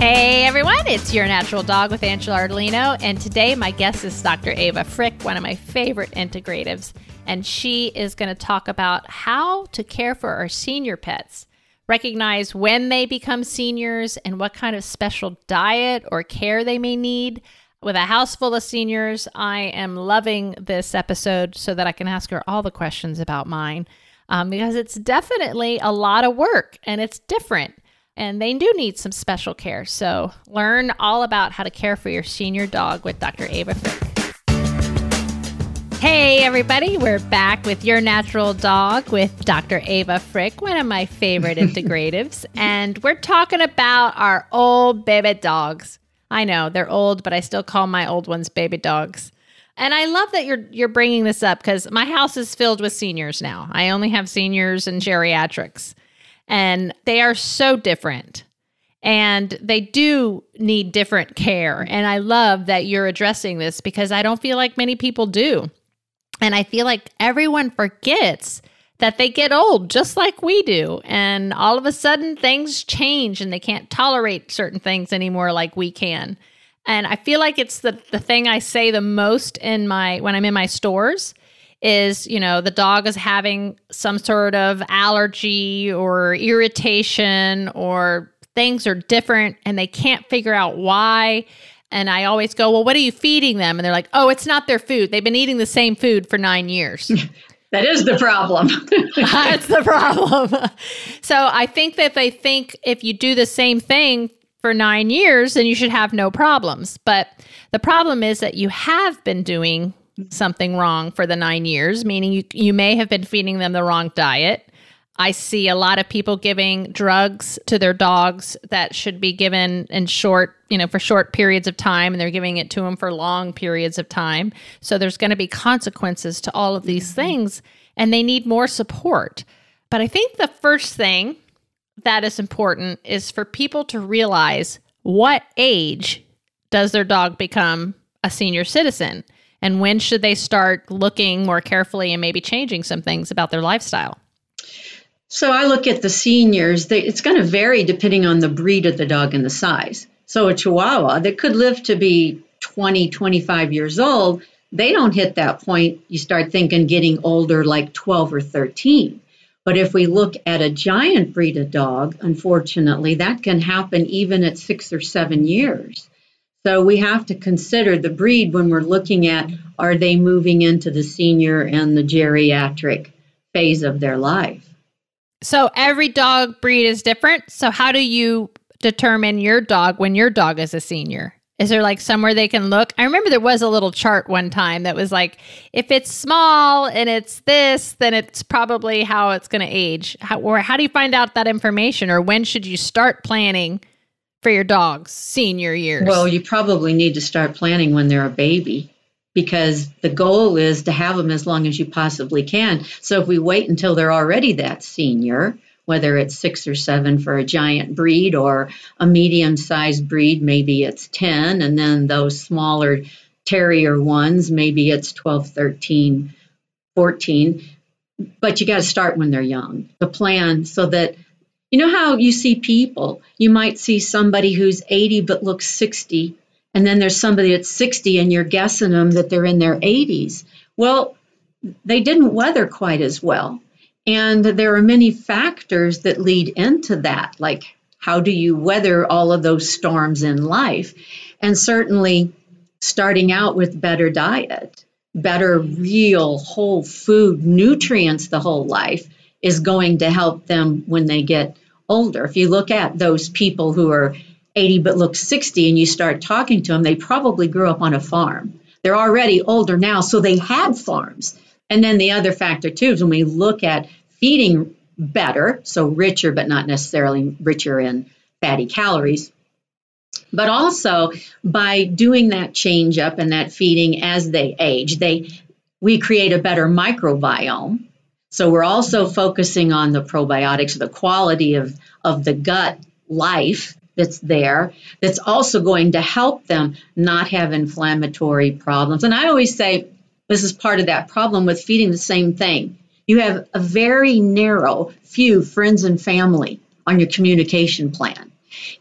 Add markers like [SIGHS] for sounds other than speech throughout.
Hey everyone, it's Your Natural Dog with Angela Ardolino, and today my guest is Dr. Ava Frick, one of my favorite integratives, and she is going to talk about how to care for our senior pets, recognize when they become seniors, and what kind of special diet or care they may need. With a house full of seniors, I am loving this episode so that I can ask her all the questions about mine um, because it's definitely a lot of work and it's different and they do need some special care. So learn all about how to care for your senior dog with Dr. Ava Frick. Hey, everybody, we're back with Your Natural Dog with Dr. Ava Frick, one of my favorite [LAUGHS] integratives. and we're talking about our old baby dogs. I know they're old, but I still call my old ones baby dogs. And I love that you're you're bringing this up because my house is filled with seniors now. I only have seniors and geriatrics and they are so different and they do need different care. And I love that you're addressing this because I don't feel like many people do. And I feel like everyone forgets that they get old just like we do. And all of a sudden things change and they can't tolerate certain things anymore like we can. And I feel like it's the, the thing I say the most in my when I'm in my stores is, you know, the dog is having some sort of allergy or irritation or things are different and they can't figure out why. And I always go, Well, what are you feeding them? And they're like, Oh, it's not their food. They've been eating the same food for nine years. [LAUGHS] that is the problem. [LAUGHS] [LAUGHS] That's the problem. so I think that they think if you do the same thing for nine years, then you should have no problems. But the problem is that you have been doing something wrong for the nine years, meaning you, you may have been feeding them the wrong diet. I see a lot of people giving drugs to their dogs that should be given in short, you know, for short periods of time, and they're giving it to them for long periods of time. So there's going to be consequences to all of these mm-hmm. things, and they need more support. But I think the first thing that is important is for people to realize what age does their dog become a senior citizen? And when should they start looking more carefully and maybe changing some things about their lifestyle? So I look at the seniors, they, it's going to vary depending on the breed of the dog and the size. So a Chihuahua that could live to be 20, 25 years old, they don't hit that point. You start thinking getting older like 12 or 13. But if we look at a giant breed of dog, unfortunately, that can happen even at six or seven years. So we have to consider the breed when we're looking at are they moving into the senior and the geriatric phase of their life. So every dog breed is different. So how do you determine your dog when your dog is a senior? Is there like somewhere they can look? I remember there was a little chart one time that was like, if it's small and it's this, then it's probably how it's going to age. How, or how do you find out that information? Or when should you start planning for your dog's senior years? Well, you probably need to start planning when they're a baby because the goal is to have them as long as you possibly can. So if we wait until they're already that senior, whether it's six or seven for a giant breed or a medium sized breed, maybe it's 10, and then those smaller terrier ones, maybe it's 12, 13, 14. But you got to start when they're young. The plan so that you know how you see people? You might see somebody who's 80 but looks 60, and then there's somebody that's 60 and you're guessing them that they're in their 80s. Well, they didn't weather quite as well. And there are many factors that lead into that, like how do you weather all of those storms in life? And certainly starting out with better diet, better real whole food nutrients the whole life is going to help them when they get older. If you look at those people who are 80 but look 60 and you start talking to them, they probably grew up on a farm. They're already older now, so they had farms. And then the other factor, too, is when we look at feeding better, so richer, but not necessarily richer in fatty calories, but also by doing that change up and that feeding as they age, they we create a better microbiome so we're also focusing on the probiotics, the quality of, of the gut life that's there, that's also going to help them not have inflammatory problems. And I always say this is part of that problem with feeding the same thing. You have a very narrow few friends and family on your communication plan.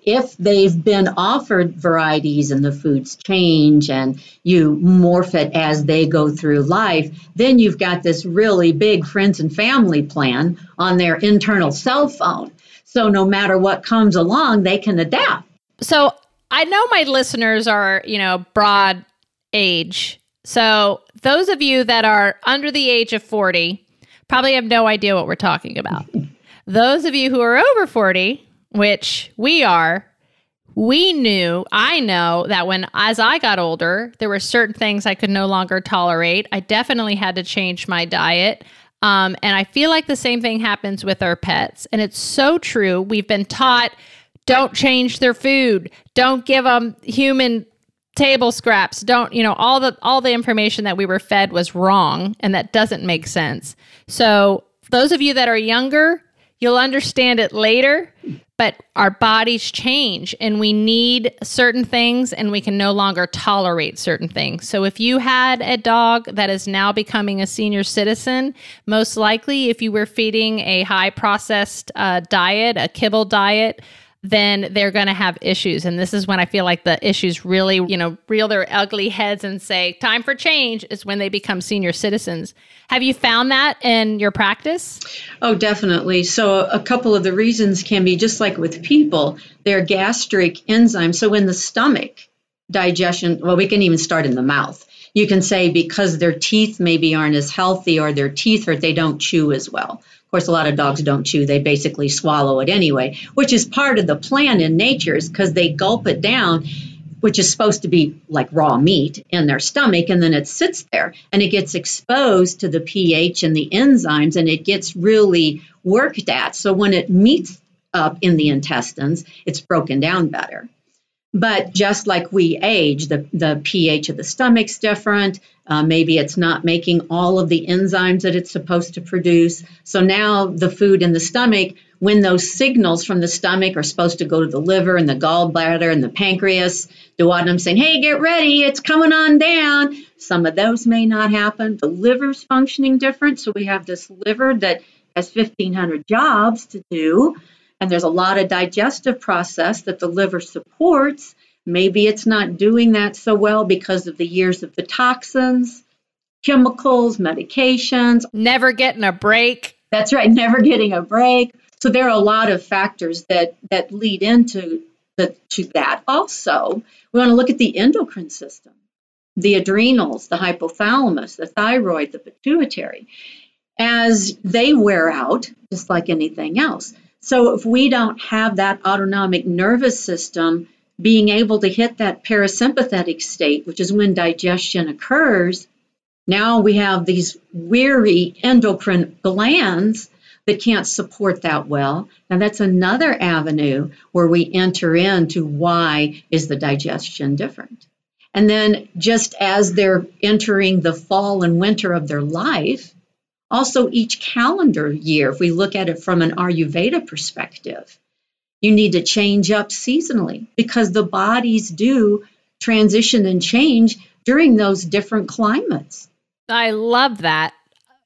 If they've been offered varieties and the foods change and you morph it as they go through life, then you've got this really big friends and family plan on their internal cell phone. So no matter what comes along, they can adapt. So I know my listeners are, you know, broad age. So those of you that are under the age of 40 probably have no idea what we're talking about. [LAUGHS] those of you who are over 40, which we are, we knew, I know that when as I got older, there were certain things I could no longer tolerate. I definitely had to change my diet. Um, and I feel like the same thing happens with our pets. And it's so true. We've been taught don't change their food, don't give them human table scraps don't you know all the all the information that we were fed was wrong and that doesn't make sense so those of you that are younger you'll understand it later but our bodies change and we need certain things and we can no longer tolerate certain things. So if you had a dog that is now becoming a senior citizen, most likely if you were feeding a high processed uh, diet, a kibble diet, then they're going to have issues. And this is when I feel like the issues really, you know, reel their ugly heads and say, time for change is when they become senior citizens. Have you found that in your practice? Oh, definitely. So, a couple of the reasons can be just like with people, their gastric enzymes. So, in the stomach, digestion, well, we can even start in the mouth. You can say because their teeth maybe aren't as healthy or their teeth or they don't chew as well. Of course, a lot of dogs don't chew, they basically swallow it anyway, which is part of the plan in nature, is because they gulp it down, which is supposed to be like raw meat in their stomach, and then it sits there and it gets exposed to the pH and the enzymes, and it gets really worked at. So when it meets up in the intestines, it's broken down better. But just like we age, the, the pH of the stomach's different. Uh, maybe it's not making all of the enzymes that it's supposed to produce. So now the food in the stomach, when those signals from the stomach are supposed to go to the liver and the gallbladder and the pancreas, duodenum saying, hey, get ready, it's coming on down. Some of those may not happen. The liver's functioning different. So we have this liver that has 1,500 jobs to do and there's a lot of digestive process that the liver supports. Maybe it's not doing that so well because of the years of the toxins, chemicals, medications. Never getting a break. That's right, never getting a break. So there are a lot of factors that that lead into the, to that. Also, we want to look at the endocrine system, the adrenals, the hypothalamus, the thyroid, the pituitary. As they wear out, just like anything else, so if we don't have that autonomic nervous system being able to hit that parasympathetic state, which is when digestion occurs, now we have these weary endocrine glands that can't support that well. And that's another avenue where we enter into why is the digestion different. And then just as they're entering the fall and winter of their life, also, each calendar year, if we look at it from an Ayurveda perspective, you need to change up seasonally because the bodies do transition and change during those different climates. I love that.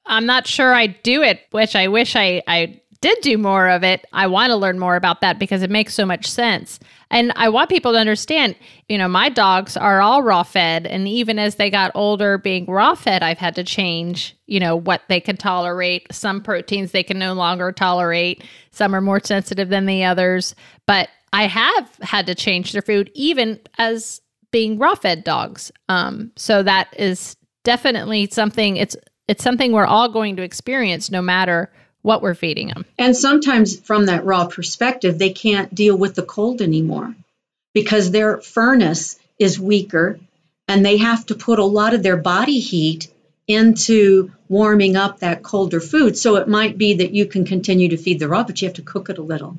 I'm not sure I do it, which I wish I, I did do more of it, I want to learn more about that because it makes so much sense. And I want people to understand, you know, my dogs are all raw fed. And even as they got older, being raw fed, I've had to change, you know, what they can tolerate. Some proteins they can no longer tolerate, some are more sensitive than the others. But I have had to change their food, even as being raw fed dogs. Um, so that is definitely something, it's, it's something we're all going to experience no matter what we're feeding them. And sometimes, from that raw perspective, they can't deal with the cold anymore because their furnace is weaker and they have to put a lot of their body heat into warming up that colder food. So it might be that you can continue to feed the raw, but you have to cook it a little.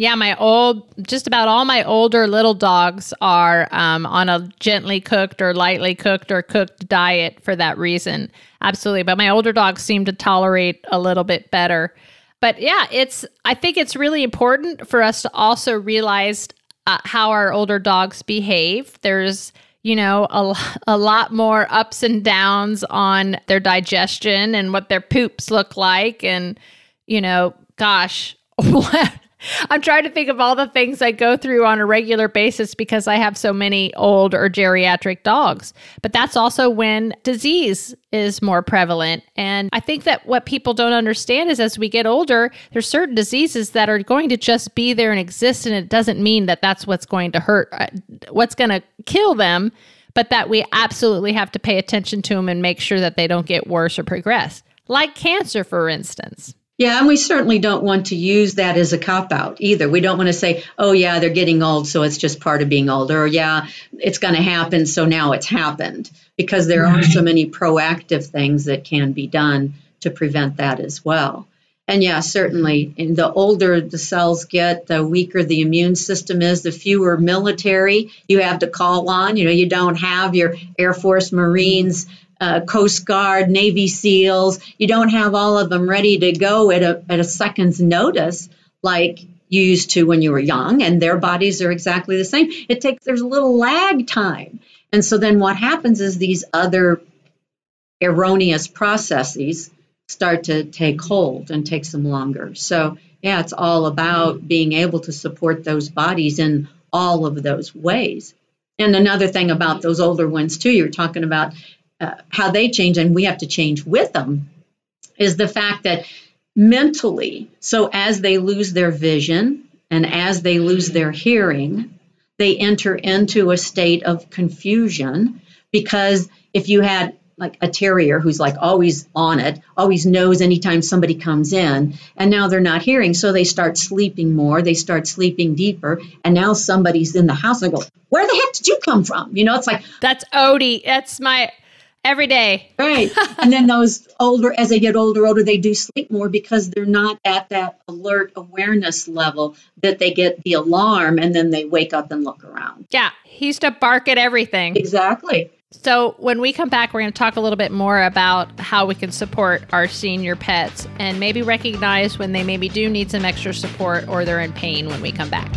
Yeah, my old, just about all my older little dogs are um, on a gently cooked or lightly cooked or cooked diet for that reason. Absolutely. But my older dogs seem to tolerate a little bit better. But yeah, it's, I think it's really important for us to also realize uh, how our older dogs behave. There's, you know, a, a lot more ups and downs on their digestion and what their poops look like. And, you know, gosh, [LAUGHS] [LAUGHS] I'm trying to think of all the things I go through on a regular basis because I have so many old or geriatric dogs. But that's also when disease is more prevalent. And I think that what people don't understand is as we get older, there's certain diseases that are going to just be there and exist. And it doesn't mean that that's what's going to hurt, uh, what's going to kill them, but that we absolutely have to pay attention to them and make sure that they don't get worse or progress. Like cancer, for instance. Yeah, and we certainly don't want to use that as a cop out either. We don't want to say, oh, yeah, they're getting old, so it's just part of being older, or yeah, it's going to happen, so now it's happened, because there are so many proactive things that can be done to prevent that as well. And yeah, certainly, and the older the cells get, the weaker the immune system is, the fewer military you have to call on. You know, you don't have your Air Force, Marines, uh, Coast Guard, Navy SEALs. You don't have all of them ready to go at a, at a second's notice like you used to when you were young, and their bodies are exactly the same. It takes, there's a little lag time. And so then what happens is these other erroneous processes start to take hold and take some longer. So, yeah, it's all about being able to support those bodies in all of those ways. And another thing about those older ones, too, you're talking about uh, how they change and we have to change with them is the fact that mentally, so as they lose their vision and as they lose their hearing, they enter into a state of confusion because if you had like a terrier who's like always on it, always knows anytime somebody comes in, and now they're not hearing, so they start sleeping more, they start sleeping deeper, and now somebody's in the house. And I go, where the heck did you come from? You know, it's like that's Odie. That's my every day. Right. [LAUGHS] and then those older, as they get older, older, they do sleep more because they're not at that alert awareness level that they get the alarm and then they wake up and look around. Yeah. He used to bark at everything. Exactly. So, when we come back, we're going to talk a little bit more about how we can support our senior pets and maybe recognize when they maybe do need some extra support or they're in pain when we come back.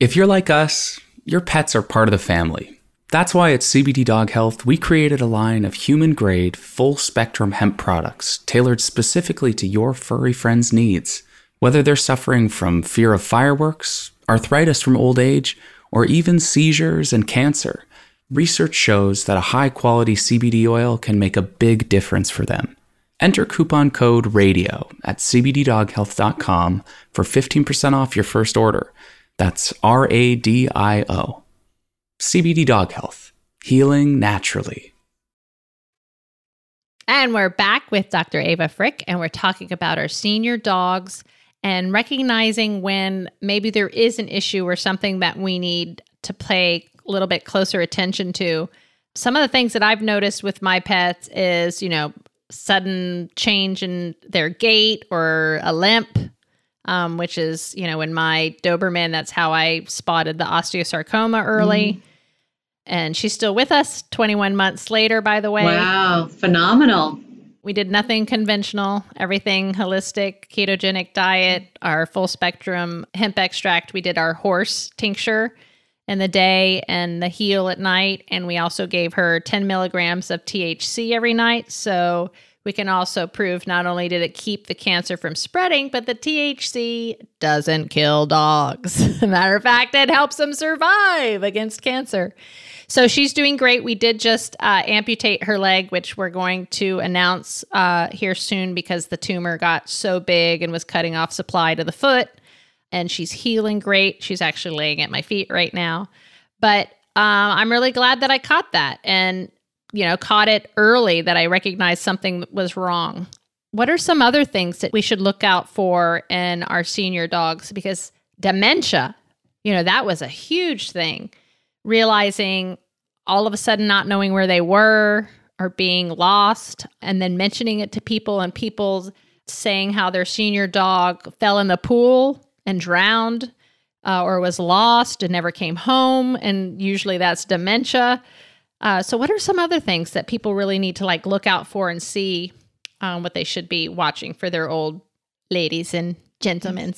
If you're like us, your pets are part of the family. That's why at CBD Dog Health, we created a line of human grade, full spectrum hemp products tailored specifically to your furry friend's needs. Whether they're suffering from fear of fireworks, arthritis from old age, or even seizures and cancer, research shows that a high quality CBD oil can make a big difference for them. Enter coupon code RADIO at cbddoghealth.com for 15% off your first order that's R A D I O. CBD Dog Health, healing naturally. And we're back with Dr. Ava Frick, and we're talking about our senior dogs and recognizing when maybe there is an issue or something that we need to pay a little bit closer attention to. Some of the things that I've noticed with my pets is, you know, sudden change in their gait or a limp um, which is, you know, in my Doberman, that's how I spotted the osteosarcoma early. Mm. And she's still with us 21 months later, by the way. Wow, phenomenal. We did nothing conventional, everything holistic, ketogenic diet, our full spectrum hemp extract. We did our horse tincture in the day and the HEAL at night. And we also gave her 10 milligrams of THC every night. So we can also prove not only did it keep the cancer from spreading, but the THC doesn't kill dogs. [LAUGHS] Matter of fact, it helps them survive against cancer. So she's doing great. We did just uh, amputate her leg, which we're going to announce uh, here soon because the tumor got so big and was cutting off supply to the foot. And she's healing great. She's actually laying at my feet right now. But uh, I'm really glad that I caught that. And you know, caught it early that I recognized something was wrong. What are some other things that we should look out for in our senior dogs? Because dementia, you know, that was a huge thing. Realizing all of a sudden not knowing where they were or being lost, and then mentioning it to people and people saying how their senior dog fell in the pool and drowned uh, or was lost and never came home. And usually that's dementia. Uh, so, what are some other things that people really need to like look out for and see um, what they should be watching for their old ladies and gentlemen?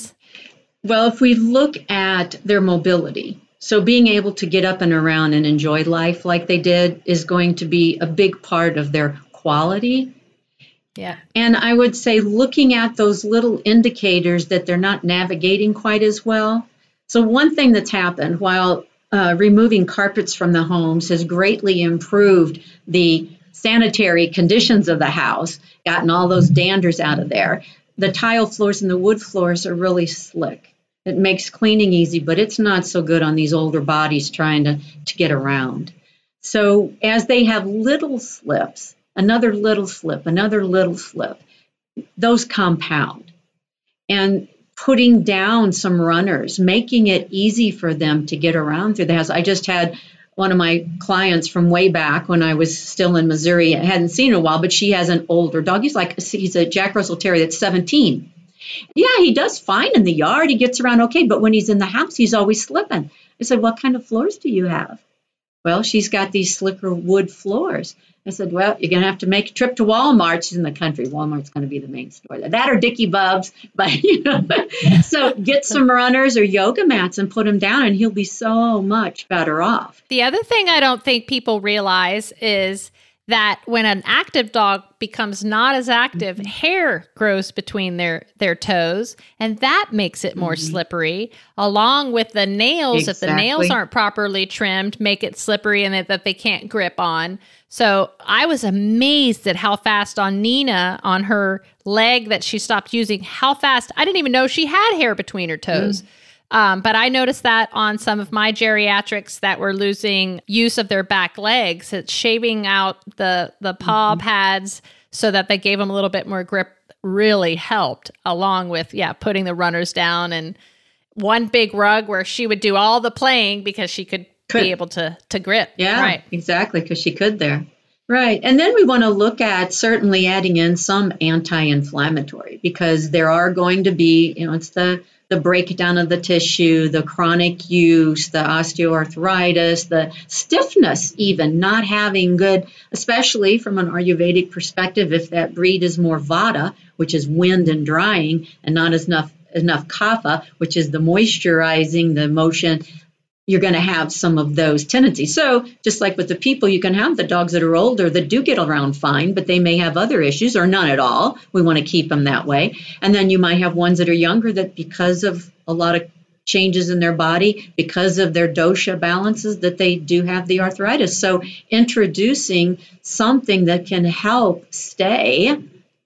Well, if we look at their mobility, so being able to get up and around and enjoy life like they did is going to be a big part of their quality. Yeah. And I would say looking at those little indicators that they're not navigating quite as well. So, one thing that's happened while uh, removing carpets from the homes has greatly improved the sanitary conditions of the house, gotten all those danders out of there. The tile floors and the wood floors are really slick. It makes cleaning easy, but it's not so good on these older bodies trying to, to get around. So, as they have little slips, another little slip, another little slip, those compound. And putting down some runners, making it easy for them to get around through the house. I just had one of my clients from way back when I was still in Missouri. I hadn't seen her in a while, but she has an older dog. He's like he's a Jack Russell Terrier that's 17. Yeah, he does fine in the yard. He gets around okay, but when he's in the house, he's always slipping. I said, "What kind of floors do you have?" Well, she's got these slicker wood floors. I said, Well, you're going to have to make a trip to Walmart. She's in the country. Walmart's going to be the main store. That or Dickey Bubs. [LAUGHS] But, you know, so get some runners or yoga mats and put him down, and he'll be so much better off. The other thing I don't think people realize is that when an active dog becomes not as active, mm-hmm. hair grows between their their toes, and that makes it more mm-hmm. slippery. Along with the nails, exactly. if the nails aren't properly trimmed, make it slippery and that, that they can't grip on. So I was amazed at how fast on Nina on her leg that she stopped using. How fast I didn't even know she had hair between her toes. Mm. Um, but I noticed that on some of my geriatrics that were losing use of their back legs, it's shaving out the the paw mm-hmm. pads so that they gave them a little bit more grip really helped along with yeah putting the runners down and one big rug where she would do all the playing because she could, could. be able to to grip yeah right exactly because she could there right and then we want to look at certainly adding in some anti-inflammatory because there are going to be you know it's the the breakdown of the tissue, the chronic use, the osteoarthritis, the stiffness, even not having good, especially from an Ayurvedic perspective, if that breed is more vata, which is wind and drying, and not as enough enough kapha, which is the moisturizing, the motion, you're going to have some of those tendencies. So, just like with the people, you can have the dogs that are older that do get around fine, but they may have other issues or none at all. We want to keep them that way. And then you might have ones that are younger that, because of a lot of changes in their body, because of their dosha balances, that they do have the arthritis. So, introducing something that can help stay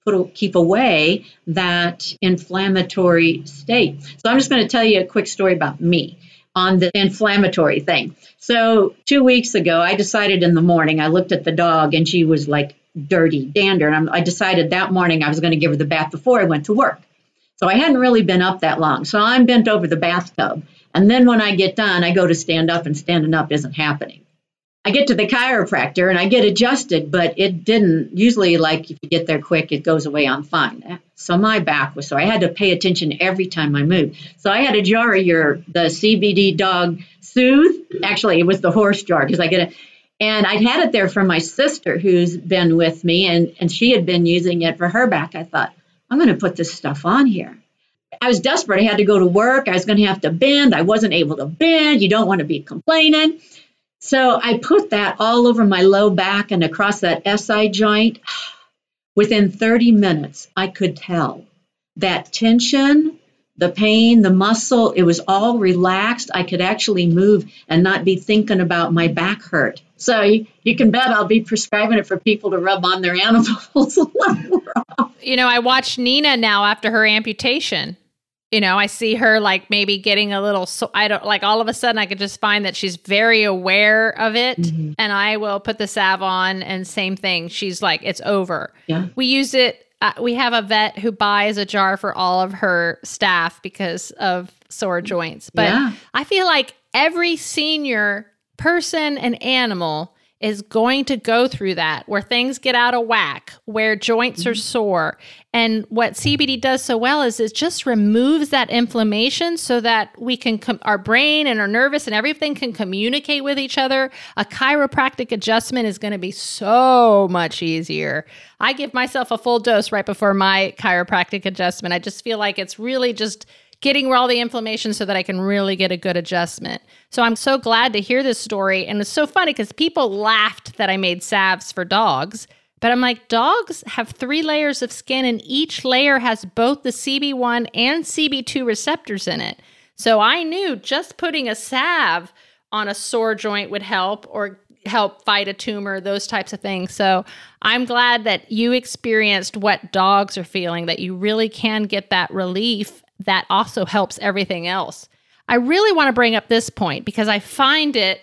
Put, keep away that inflammatory state. So I'm just going to tell you a quick story about me on the inflammatory thing. So, two weeks ago, I decided in the morning, I looked at the dog and she was like dirty, dander. And I decided that morning I was going to give her the bath before I went to work. So, I hadn't really been up that long. So, I'm bent over the bathtub. And then when I get done, I go to stand up, and standing up isn't happening. I get to the chiropractor and I get adjusted, but it didn't. Usually, like if you get there quick, it goes away. I'm fine. So my back was sore. I had to pay attention every time I moved. So I had a jar of your the CBD dog soothe. Actually, it was the horse jar because I get it. And I'd had it there from my sister who's been with me, and, and she had been using it for her back. I thought, I'm going to put this stuff on here. I was desperate. I had to go to work. I was going to have to bend. I wasn't able to bend. You don't want to be complaining. So I put that all over my low back and across that SI joint. [SIGHS] Within 30 minutes, I could tell that tension, the pain, the muscle, it was all relaxed. I could actually move and not be thinking about my back hurt. So you can bet I'll be prescribing it for people to rub on their [LAUGHS] animals. you know, I watched Nina now after her amputation you know, I see her like maybe getting a little, so I don't like all of a sudden I could just find that she's very aware of it. Mm-hmm. And I will put the salve on and same thing. She's like, it's over. Yeah. We use it. Uh, we have a vet who buys a jar for all of her staff because of sore joints. But yeah. I feel like every senior person and animal is going to go through that where things get out of whack, where joints mm-hmm. are sore. And what CBD does so well is it just removes that inflammation so that we can, com- our brain and our nervous and everything can communicate with each other. A chiropractic adjustment is going to be so much easier. I give myself a full dose right before my chiropractic adjustment. I just feel like it's really just getting all the inflammation so that I can really get a good adjustment. So I'm so glad to hear this story. And it's so funny because people laughed that I made salves for dogs But I'm like, dogs have three layers of skin, and each layer has both the CB1 and CB2 receptors in it. So I knew just putting a salve on a sore joint would help or help fight a tumor, those types of things. So I'm glad that you experienced what dogs are feeling, that you really can get that relief that also helps everything else. I really want to bring up this point because I find it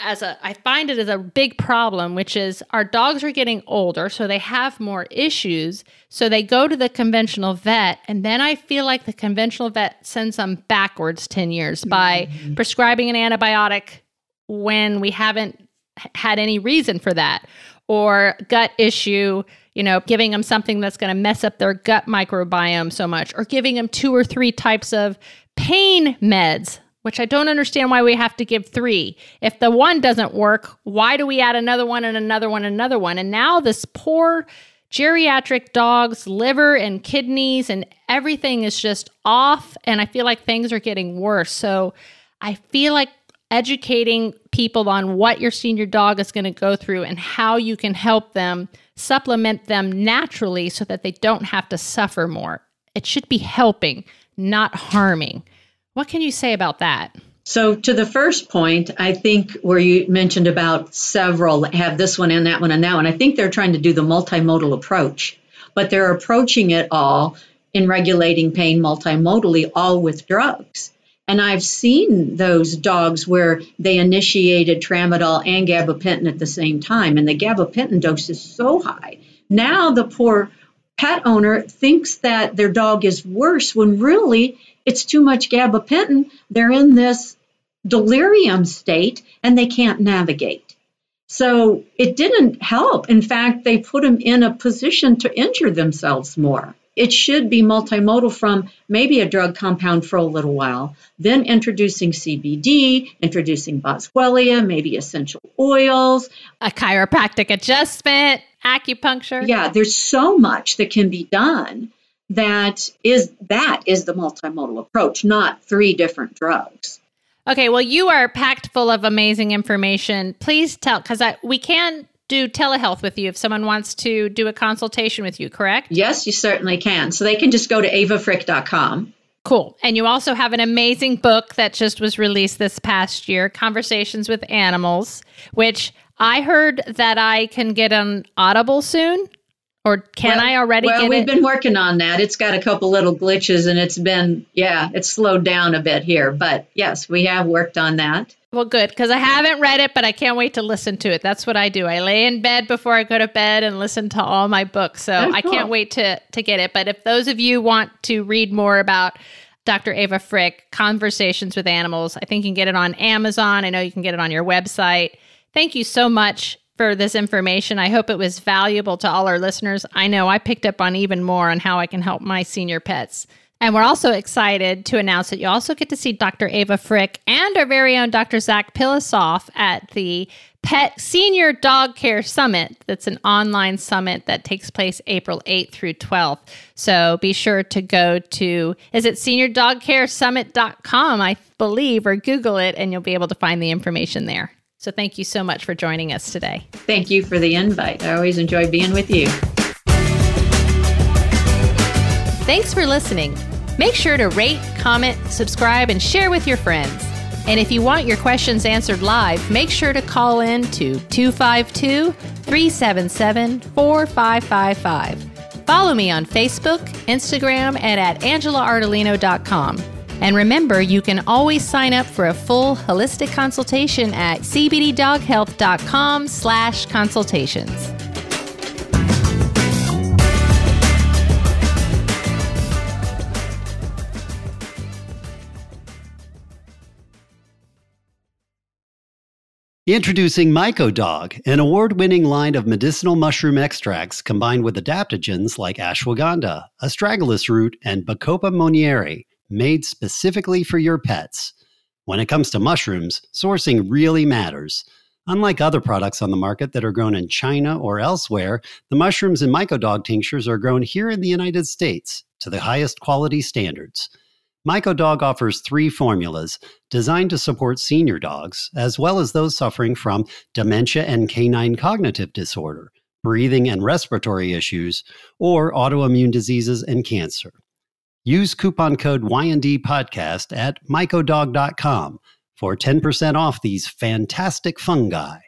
as a I find it as a big problem, which is our dogs are getting older, so they have more issues. So they go to the conventional vet, and then I feel like the conventional vet sends them backwards 10 years by mm-hmm. prescribing an antibiotic when we haven't had any reason for that, or gut issue, you know, giving them something that's going to mess up their gut microbiome so much, or giving them two or three types of pain meds which I don't understand why we have to give three. If the one doesn't work, why do we add another one and another one and another one? And now this poor geriatric dog's liver and kidneys and everything is just off. And I feel like things are getting worse. So I feel like educating people on what your senior dog is going to go through and how you can help them supplement them naturally so that they don't have to suffer more. It should be helping, not harming. What can you say about that? So, to the first point, I think where you mentioned about several have this one and that one and that one, I think they're trying to do the multimodal approach, but they're approaching it all in regulating pain multimodally, all with drugs. And I've seen those dogs where they initiated tramadol and gabapentin at the same time, and the gabapentin dose is so high. Now the poor pet owner thinks that their dog is worse when really it's too much gabapentin. They're in this delirium state and they can't navigate. So it didn't help. In fact, they put them in a position to injure themselves more. It should be multimodal from maybe a drug compound for a little while, then introducing CBD, introducing boswellia, maybe essential oils, a chiropractic adjustment, acupuncture. Yeah, there's so much that can be done that is that is the multimodal approach, not three different drugs. Okay, well, you are packed full of amazing information. Please tell, because we can do telehealth with you if someone wants to do a consultation with you, correct? Yes, you certainly can. So they can just go to avafrick.com. Cool. And you also have an amazing book that just was released this past year, Conversations with Animals, which I heard that I can get on Audible soon. Or can well, I already well, we've it? been working on that. It's got a couple little glitches and it's been, yeah, it's slowed down a bit here. But yes, we have worked on that. Well, good, because I haven't read it, but I can't wait to listen to it. That's what I do. I lay in bed before I go to bed and listen to all my books. So oh, I can't wait to to get it. But if those of you want to read more about Dr. Ava Frick, Conversations with Animals, I think you can get it on Amazon. I know you can get it on your website. Thank you so much for this information. I hope it was valuable to all our listeners. I know I picked up on even more on how I can help my senior pets. And we're also excited to announce that you also get to see Dr. Ava Frick and our very own Dr. Zac Pilossoph at the Pet Senior Dog Care Summit. That's an online summit that takes place April 8th through 12th. So be sure to go to, is it seniordogcaresummit.com, I believe, or Google it, and you'll be able to find the information there. So thank you so much for joining us today. Thank you for the invite. I always enjoy being with you. Thanks for listening. Make sure to rate, comment, subscribe, and share with your friends. And if you want your questions answered live, make sure to call in to 252 377 4555. Follow me on Facebook, Instagram, and at angelaardolino.com. And remember, you can always sign up for a full holistic consultation at cbddoghealth.com slash consultations. Introducing MycoDog, an award winning line of medicinal mushroom extracts combined with adaptogens like ashwagandha, astragalus root, and Bacopa monnieri made specifically for your pets. When it comes to mushrooms, sourcing really matters. Unlike other products on the market that are grown in China or elsewhere, the mushrooms in MycoDog tinctures are grown here in the United States to the highest quality standards. MycoDog offers three formulas designed to support senior dogs, as well as those suffering from dementia and canine cognitive disorder, breathing and respiratory issues, or autoimmune diseases and cancer. Use coupon code YND podcast at mycodog.com for 10% off these fantastic fungi.